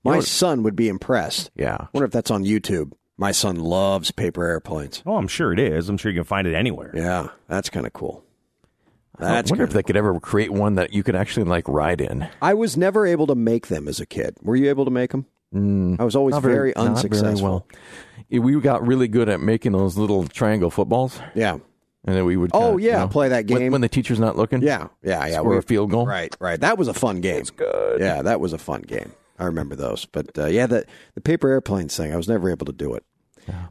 My know- son would be impressed. Yeah. Wonder if that's on YouTube. My son loves paper airplanes. Oh, I'm sure it is. I'm sure you can find it anywhere. Yeah, that's kind of cool. I That's wonder if kinda- they could ever create one that you could actually like ride in. I was never able to make them as a kid. Were you able to make them? I was always Not very, not unsuccessful. well. We got really good at making those little triangle footballs. Yeah. And then we would. Oh, kinda, you yeah, know, play that game. when, the teacher's not looking. Yeah, yeah, yeah. Score we- a field goal. Right, right. That was a fun game. It's good. Yeah, that was a fun game. I remember those. But uh, yeah, the the paper airplanes thing, I was never able to do it.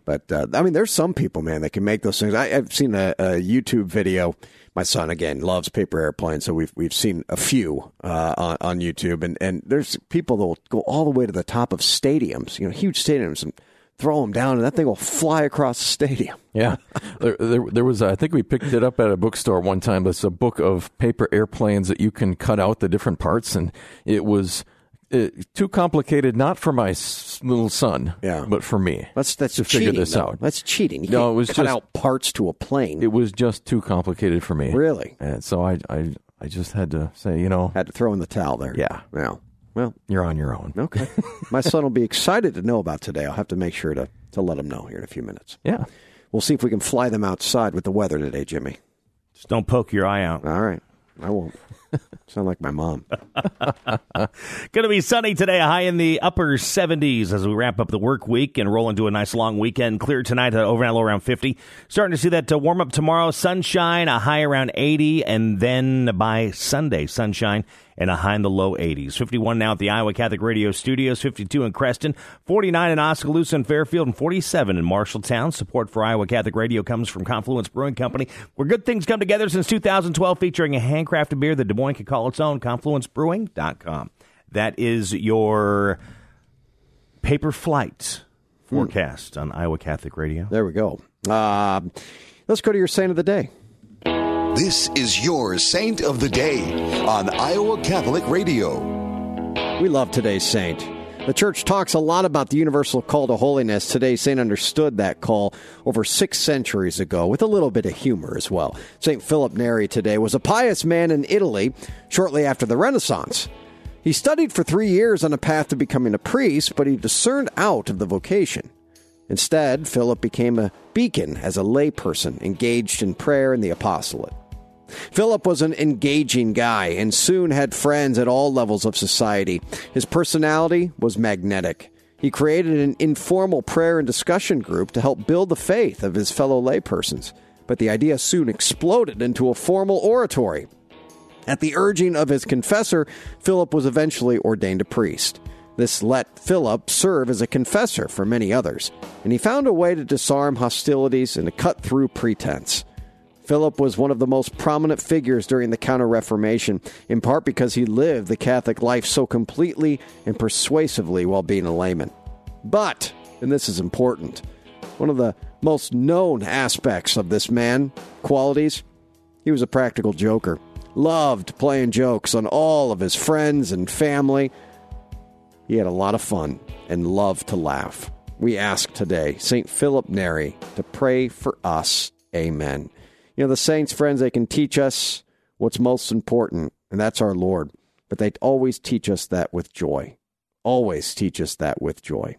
But uh, I mean, there's some people, man, that can make those things. I, I've seen a, a YouTube video. My son again loves paper airplanes, so we've we've seen a few uh, on, on YouTube, and and there's people that will go all the way to the top of stadiums, you know, huge stadiums, and throw them down, and that thing will fly across the stadium. Yeah, there, there, there was. I think we picked it up at a bookstore one time. It's a book of paper airplanes that you can cut out the different parts, and it was uh, too complicated, not for my s- little son, Yeah. but for me. That's that's to figure cheating, this though. out. That's cheating. You no, can't it was cut just out parts to a plane. It was just too complicated for me. Really? And so I, I, I just had to say, you know, Had to throw in the towel there. yeah, Well, well, you're on your own. okay. My son will be excited to know about today. I'll have to make sure to to let him know here in a few minutes. Yeah. We'll see if we can fly them outside with the weather today, Jimmy. Just don't poke your eye out. All right. I won't. Sound like my mom. Going to be sunny today, high in the upper 70s as we wrap up the work week and roll into a nice long weekend. Clear tonight, uh, overnight low around 50. Starting to see that uh, warm up tomorrow. Sunshine, a high around 80. And then by Sunday, sunshine and a high in the low 80s. 51 now at the Iowa Catholic Radio Studios, 52 in Creston, 49 in Oskaloosa and Fairfield, and 47 in Marshalltown. Support for Iowa Catholic Radio comes from Confluence Brewing Company, where good things come together since 2012, featuring a handcrafted beer that Des Moines can call its own, confluencebrewing.com. That is your paper flight forecast on Iowa Catholic Radio. There we go. Uh, let's go to your saint of the day. This is your Saint of the Day on Iowa Catholic Radio. We love today's saint. The church talks a lot about the universal call to holiness. Today's saint understood that call over six centuries ago with a little bit of humor as well. St. Philip Neri today was a pious man in Italy shortly after the Renaissance. He studied for three years on a path to becoming a priest, but he discerned out of the vocation. Instead, Philip became a beacon as a layperson engaged in prayer and the apostolate. Philip was an engaging guy and soon had friends at all levels of society. His personality was magnetic. He created an informal prayer and discussion group to help build the faith of his fellow laypersons. But the idea soon exploded into a formal oratory. At the urging of his confessor, Philip was eventually ordained a priest. This let Philip serve as a confessor for many others, and he found a way to disarm hostilities and to cut through pretense. Philip was one of the most prominent figures during the Counter Reformation, in part because he lived the Catholic life so completely and persuasively while being a layman. But, and this is important, one of the most known aspects of this man, qualities, he was a practical joker. Loved playing jokes on all of his friends and family. He had a lot of fun and loved to laugh. We ask today, St. Philip Neri, to pray for us. Amen. You know, the saints, friends, they can teach us what's most important, and that's our Lord. But they always teach us that with joy. Always teach us that with joy.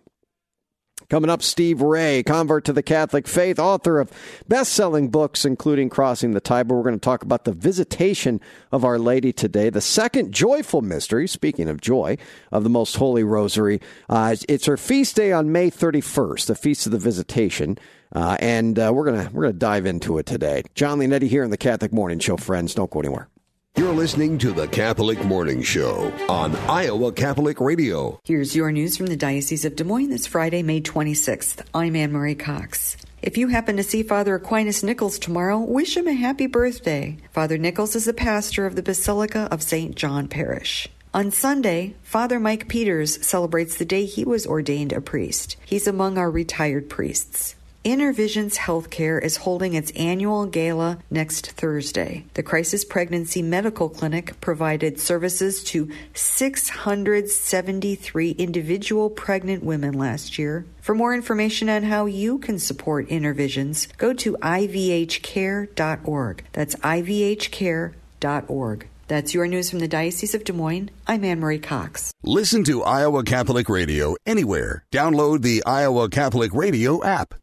Coming up, Steve Ray, convert to the Catholic faith, author of best selling books, including Crossing the Tiber. We're going to talk about the visitation of Our Lady today, the second joyful mystery, speaking of joy, of the Most Holy Rosary. Uh, it's her feast day on May 31st, the Feast of the Visitation. Uh, and uh, we're gonna we're gonna dive into it today. Jon Leonetti here in the Catholic Morning Show, friends. Don't go anywhere. You're listening to the Catholic Morning Show on Iowa Catholic Radio. Here's your news from the Diocese of Des Moines this Friday, May 26th. I'm Anne Marie Cox. If you happen to see Father Aquinas Nichols tomorrow, wish him a happy birthday. Father Nichols is the pastor of the Basilica of St. John Parish. On Sunday, Father Mike Peters celebrates the day he was ordained a priest. He's among our retired priests. Inner Visions Healthcare is holding its annual gala next Thursday. The Crisis Pregnancy Medical Clinic provided services to 673 individual pregnant women last year. For more information on how you can support Inner Visions, go to ivhcare.org. That's ivhcare.org. That's your news from the Diocese of Des Moines. I'm Anne Marie Cox. Listen to Iowa Catholic Radio anywhere. Download the Iowa Catholic Radio app.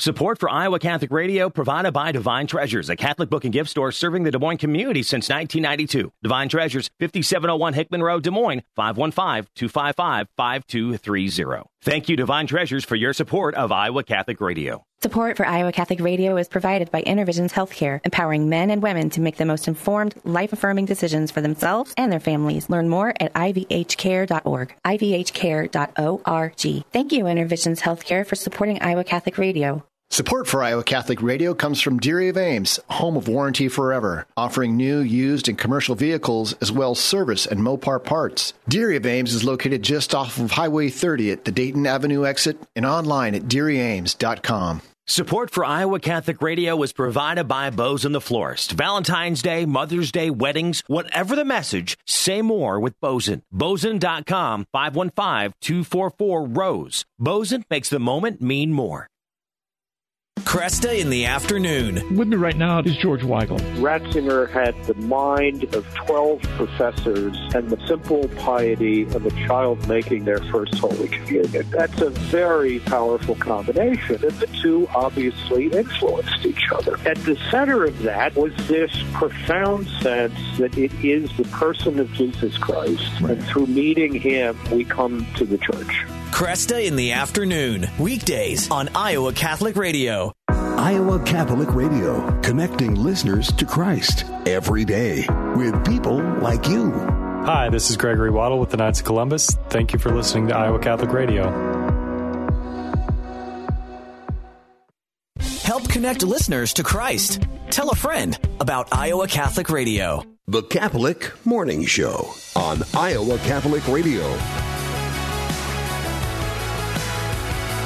Support for Iowa Catholic Radio provided by Divine Treasures, a Catholic book and gift store serving the Des Moines community since 1992. Divine Treasures, 5701 Hickman Road, Des Moines, 515-255-5230. Thank you, Divine Treasures, for your support of Iowa Catholic Radio. Support for Iowa Catholic Radio is provided by InnerVisions Healthcare, empowering men and women to make the most informed, life-affirming decisions for themselves and their families. Learn more at ivhcare.org, ivhcare.org. Thank you, InnerVisions Healthcare, for supporting Iowa Catholic Radio. Support for Iowa Catholic Radio comes from Deary of Ames, home of Warranty Forever, offering new, used, and commercial vehicles as well as service and Mopar parts. Deary of Ames is located just off of Highway 30 at the Dayton Avenue exit and online at DearyAmes.com. Support for Iowa Catholic Radio is provided by Boesen the Florist. Valentine's Day, Mother's Day, weddings, whatever the message, say more with Boesen. Boesen.com, 515-244-ROSE. Boesen makes the moment mean more. Kresta in the afternoon. With me right now is George Weigel. Ratzinger had the mind of 12 professors and the simple piety of a child making their first Holy Communion. That's a very powerful combination, and the two obviously influenced each other. At the center of that was this profound sense that it is the person of Jesus Christ, and through meeting him, we come to the church. Kresta in the afternoon, weekdays on Iowa Catholic Radio. Iowa Catholic Radio, connecting listeners to Christ every day with people like you. Hi, this is Gregory Waddle with the Knights of Columbus. Thank you for listening to Iowa Catholic Radio. Help connect listeners to Christ. Tell a friend about Iowa Catholic Radio. The Catholic Morning Show on Iowa Catholic Radio.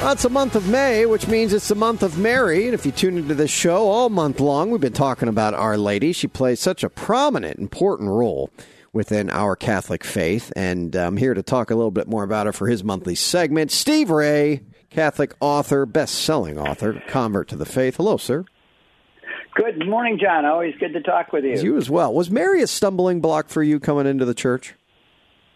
Well, it's a month of May, which means it's the month of Mary. And if you tune into this show all month long, we've been talking about Our Lady. She plays such a prominent, important role within our Catholic faith. And I'm here to talk a little bit more about her for his monthly segment. Steve Ray, Catholic author, best selling author, convert to the faith. Hello, sir. Good morning, Jon. Always good to talk with you. You as well. Was Mary a stumbling block for you coming into the church?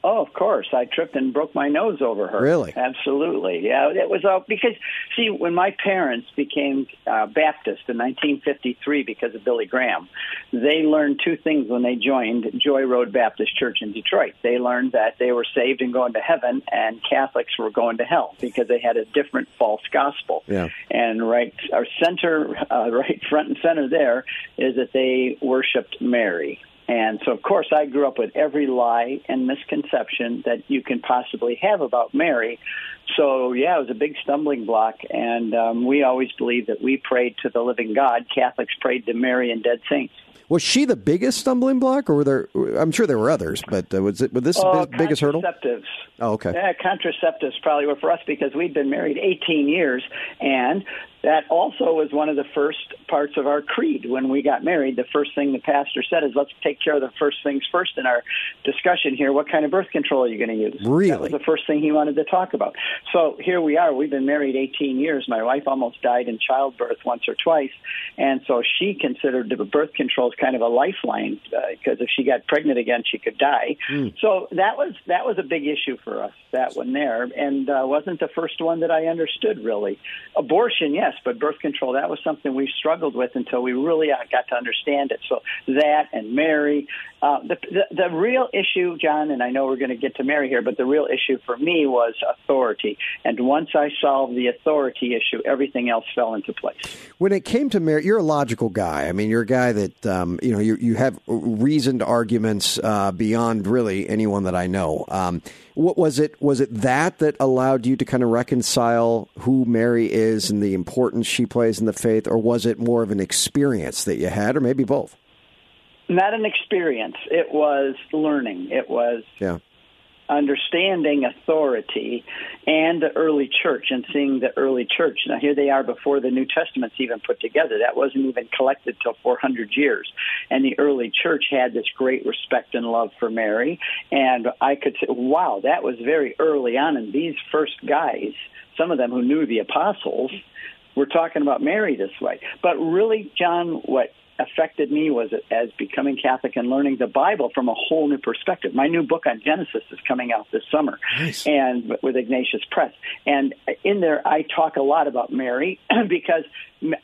Oh, of course. I tripped and broke my nose over her. Really? Absolutely. Yeah, it was all because see, when my parents became uh, Baptist in 1953 because of Billy Graham, they learned two things when they joined Joy Road Baptist Church in Detroit. They learned that they were saved and going to heaven, and Catholics were going to hell because they had a different false gospel. Yeah. And right, our center, uh, right front and center there is that they worshipped Mary. And so, of course, I grew up with every lie and misconception that you can possibly have about Mary. So, yeah, it was a big stumbling block. And um, we always believed that we prayed to the living God. Catholics prayed to Mary and dead saints. Was she the biggest stumbling block, or were there? I'm sure there were others, but uh, was it was this oh, the biggest hurdle? Contraceptives. Oh, okay. Yeah, contraceptives probably were for us because we'd been married 18 years, and that also was one of the first parts of our creed when we got married. The first thing the pastor said is, "Let's take care of the first things first in our discussion here. What kind of birth control are you going to use?" Really, that was the first thing he wanted to talk about. So here we are. We've been married 18 years. My wife almost died in childbirth once or twice, and so she considered the birth control as kind of a lifeline because uh, if she got pregnant again, she could die. Mm. So that was that was a big issue for us. That one there, and uh, wasn't the first one that I understood really. Abortion, yes, but birth control that was something we struggled with until we really uh, got to understand it. So that and Mary, uh, the, the the real issue, Jon, and I know we're going to get to Mary here, but the real issue for me was authority. And once I solved the authority issue, everything else fell into place. When it came to Mary, you're a logical guy. I mean, you're a guy that um, you know you you have reasoned arguments uh, beyond really anyone that I know. Um, what was it? Was it that that allowed you to kind of reconcile who Mary is and the importance she plays in the faith, or was it more of an experience that you had, or maybe both? Not an experience. It was learning. It was yeah understanding authority and the early church and seeing the early church. Now, here they are before the New Testament's even put together. That wasn't even collected till 400 years. And the early church had this great respect and love for Mary. And I could say, wow, that was very early on. And these first guys, some of them who knew the apostles, were talking about Mary this way. But really, Jon, what affected me was it as becoming Catholic and learning the Bible from a whole new perspective. My new book on Genesis is coming out this summer, nice. and with Ignatius Press. And in there, I talk a lot about Mary because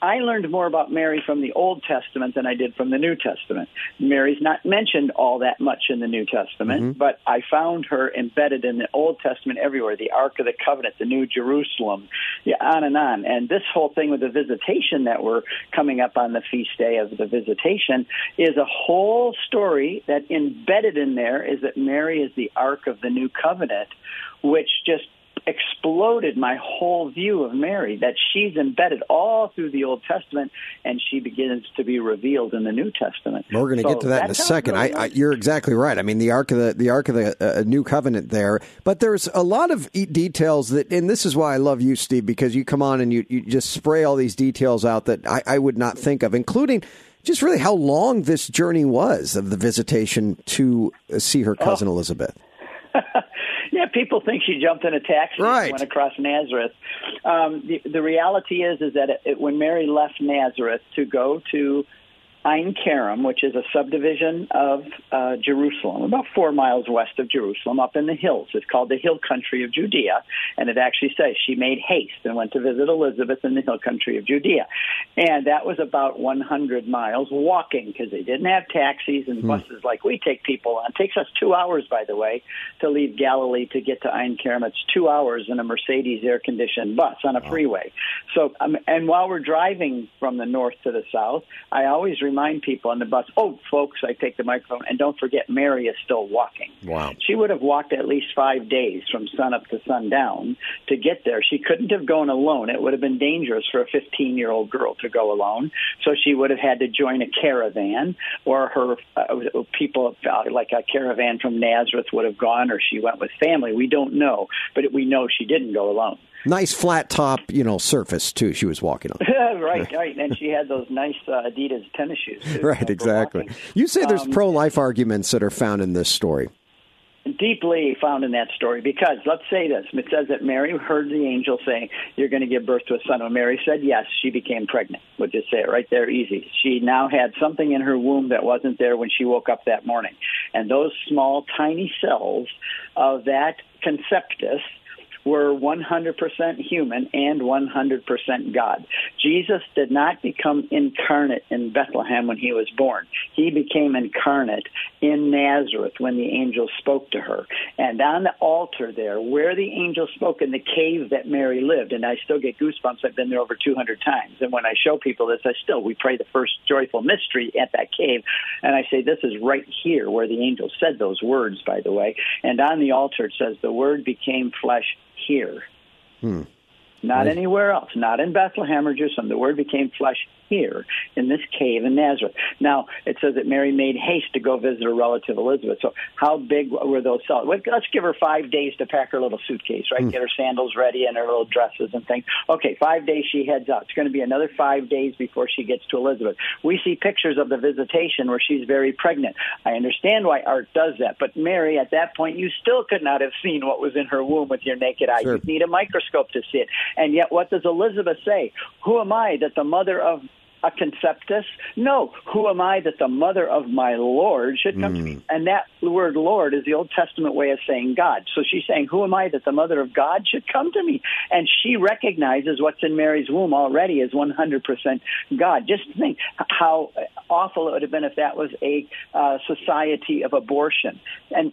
I learned more about Mary from the Old Testament than I did from the New Testament. Mary's not mentioned all that much in the New Testament, Mm-hmm. but I found her embedded in the Old Testament everywhere the Ark of the Covenant, the New Jerusalem, yeah, on and on. And this whole thing with the visitation that we're coming up on the feast day of the visitation is a whole story that embedded in there is that Mary is the Ark of the New Covenant, which just exploded my whole view of Mary. That she's embedded all through the Old Testament, and she begins to be revealed in the New Testament. We're going to So get to that in a that's how it second. I, I, you're exactly right. I mean, the ark of the the ark of the uh, new covenant there, but there's a lot of e- details that, and this is why I love you, Steve, because you come on and you, you just spray all these details out that I, I would not think of, including just really how long this journey was of the visitation to see her cousin Elizabeth. people think she jumped in a taxi Right. and went across Nazareth. Um, the, the reality is, is that it, it, when Mary left Nazareth to go to Ein Kerem, which is a subdivision of uh, Jerusalem, about four miles west of Jerusalem, up in the hills. It's called the hill country of Judea, and it actually says she made haste and went to visit Elizabeth in the hill country of Judea. And that was about 100 miles walking because they didn't have taxis and buses like we take people on. It takes us two hours, by the way, to leave Galilee to get to Ein Kerem. It's two hours in a Mercedes air-conditioned bus on a freeway. So, um, and while we're driving from the north to the south, I always remind people on the bus, "Oh, folks, I take the microphone, and don't forget, Mary is still walking." Wow. She would have walked at least five days from sun up to sundown to get there. She couldn't have gone alone. It would have been dangerous for a 15 year old girl to go alone. So she would have had to join a caravan, or her uh, people, uh, like a caravan from Nazareth, would have gone, or she went with family. We don't know, but we know she didn't go alone. Nice flat top, you know, surface too. She was walking on. right, right. And she had those nice uh, Adidas tennis shoes. too, Right, exactly. You say there's Um, pro-life arguments that are found in this story. deeply found in that story because let's say this it says that mary heard the angel saying you're going to give birth to a son when mary said yes she became pregnant we'll just say it right there easy she now had something in her womb that wasn't there when she woke up that morning and those small tiny cells of that conceptus were 100% human and 100% God. Jesus did not become incarnate in Bethlehem when he was born. He became incarnate in Nazareth when the angel spoke to her. And on the altar there, where the angel spoke in the cave that Mary lived, and I still get goosebumps, I've been there over 200 times. And when I show people this, I still, we pray the first joyful mystery at that cave. And I say, this is right here where the angel said those words, by the way. And on the altar it says, the word became flesh here. Hmm. Not anywhere else, not in Bethlehem or Jerusalem. The word became flesh here in this cave in Nazareth. Now, it says that Mary made haste to go visit her relative Elizabeth. So, how big were those cells? Let's give her five days to pack her little suitcase, right? Hmm. Get her sandals ready and her little dresses and things. Okay, five days she heads out. It's going to be another five days before she gets to Elizabeth. We see pictures of the visitation where she's very pregnant. I understand why art does that, but Mary, at that point, you still could not have seen what was in her womb with your naked eye. Sure. You need a microscope to see it. And yet, what does Elizabeth say? Who am I that the mother of a conceptus? No. Who am I that the mother of my Lord should come to me? And that word Lord is the Old Testament way of saying God. So she's saying, Who am I that the mother of God should come to me? And she recognizes what's in Mary's womb already as 100% God. Just think how awful it would have been if that was a uh, society of abortion. And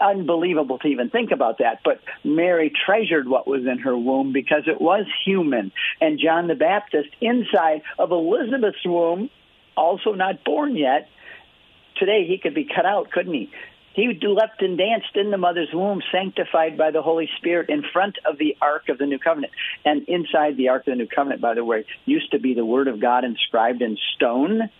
unbelievable to even think about that. But Mary treasured what was in her womb because it was human. And John the Baptist, inside of Elizabeth's womb, also not born yet, today he could be cut out, couldn't he? He leapt and danced in the mother's womb, sanctified by the Holy Spirit in front of the Ark of the New Covenant. And inside the Ark of the New Covenant, by the way, used to be the Word of God inscribed in stone.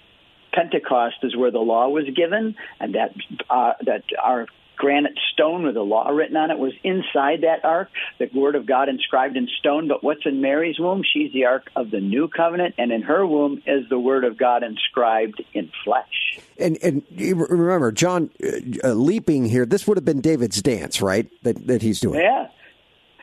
Pentecost is where the law was given, and that uh, that our granite stone with the law written on it was inside that ark, the word of God inscribed in stone. But what's in Mary's womb? She's the ark of the new covenant, and in her womb is the word of God inscribed in flesh. And and remember, Jon, uh, uh, leaping here. This would have been David's dance, right? That that he's doing. Yeah.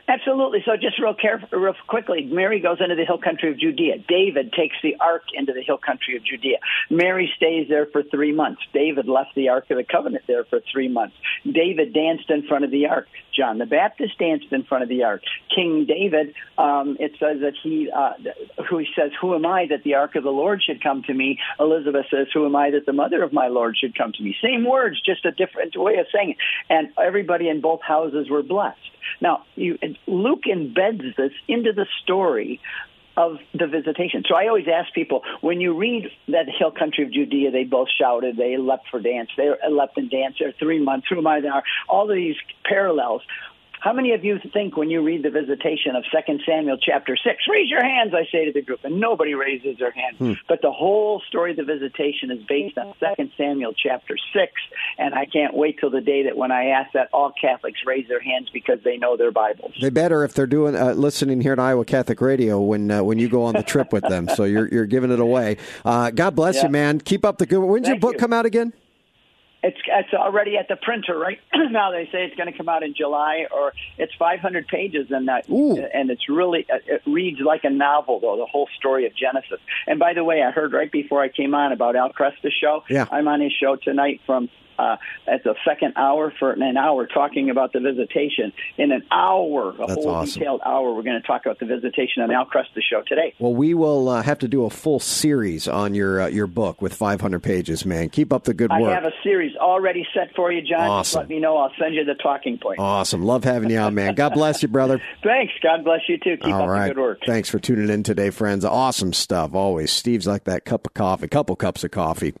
Absolutely. So, just real careful, real quickly, Mary goes into the hill country of Judea. David takes the ark into the hill country of Judea. Mary stays there for three months. David left the ark of the covenant there for three months. David danced in front of the ark. John the Baptist danced in front of the ark. King David, um, it says that he, uh, who he says, "Who am I that the ark of the Lord should come to me?" Elizabeth says, "Who am I that the mother of my Lord should come to me?" Same words, just a different way of saying it. And everybody in both houses were blessed. Now, you, Luke embeds this into the story of the visitation. So I always ask people when you read that hill country of Judea, they both shouted, they leapt for dance, they leapt and danced there three months, am I there? All of these parallels. How many of you think when you read the visitation of Second Samuel chapter 6, raise your hands, I say to the group, and nobody raises their hand. Hmm. But the whole story of the visitation is based on Second Samuel chapter 6, and I can't wait till the day that when I ask that all Catholics raise their hands because they know their Bibles. They better if they're doing uh, listening here at Iowa Catholic Radio when uh, when you go on the trip with them. So you're you're giving it away. Uh, God bless Yeah. you, man. Keep up the good. When's your book you. come out again? It's it's already at the printer right now. They say it's going to come out in July, or it's 500 pages, and that and it's really uh, it reads like a novel, though the whole story of Genesis. And by the way, I heard right before I came on about Al Kresta's show. Yeah. I'm on his show tonight from. Uh, at the second hour for an hour talking about the visitation. In an hour, a That's whole awesome. detailed hour, we're going to talk about the visitation on Al Kresta's show today. Well, we will uh, have to do a full series on your uh, your book with 500 pages, man. Keep up the good work. I have a series already set for you, Jon. Just Awesome. let me know. I'll send you the talking point. Awesome. Love having you on, man. God bless you, brother. Thanks. God bless you too. Keep All up right. the good work. Thanks for tuning in today, friends. Awesome stuff. Always. Steve's like that cup of coffee, couple cups of coffee.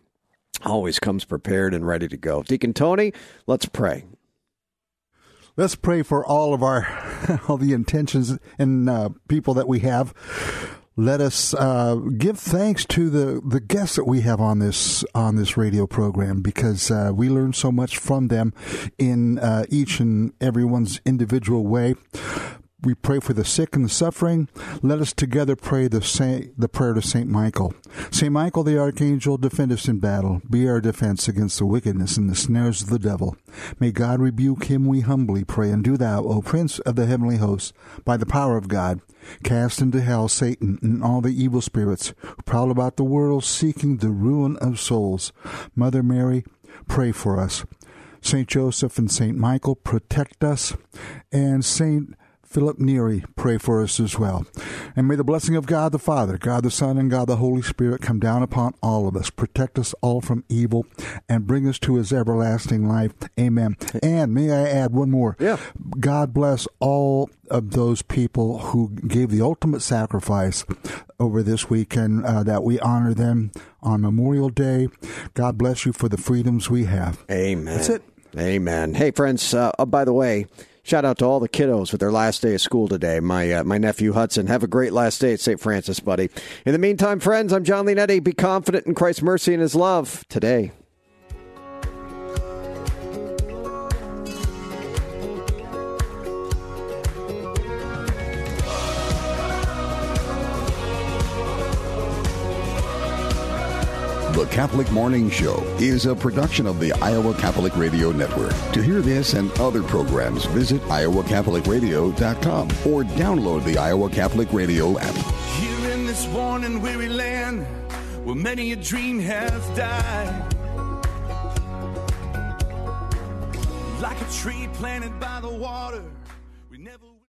Always comes prepared and ready to go. Deacon Tony, let's pray. Let's pray for all of our all the intentions and uh, people that we have. Let us uh, give thanks to the, the guests that we have on this on this radio program because uh, we learn so much from them in uh, each and everyone's individual way. We pray for the sick and the suffering. Let us together pray the saint, the prayer to Saint Michael. Saint Michael, the archangel, defend us in battle. Be our defense against the wickedness and the snares of the devil. May God rebuke him, we humbly pray. And do thou, O Prince of the heavenly hosts, by the power of God, cast into hell Satan and all the evil spirits who prowl about the world seeking the ruin of souls. Mother Mary, pray for us. Saint Joseph and Saint Michael, protect us. And Saint Philip Neri, pray for us as well. And may the blessing of God the Father, God the Son, and God the Holy Spirit come down upon all of us, protect us all from evil, and bring us to his everlasting life. Amen. And may I add one more? Yeah. God bless all of those people who gave the ultimate sacrifice over this weekend, uh, that we honor them on Memorial Day. God bless you for the freedoms we have. Amen. That's it. Amen. Hey, friends. Uh, oh, by the way, shout out to all the kiddos with their last day of school today. My uh, my nephew Hudson. Have a great last day at St. Francis, buddy. In the meantime, friends, I'm Jon Leonetti. Be confident in Christ's mercy and His love today. Catholic Morning Show is a production of the Iowa Catholic Radio Network. To hear this and other programs, visit iowacatholicradio.com or download the Iowa Catholic Radio app. Here in this worn and weary land, where many a dream has died. Like a tree planted by the water.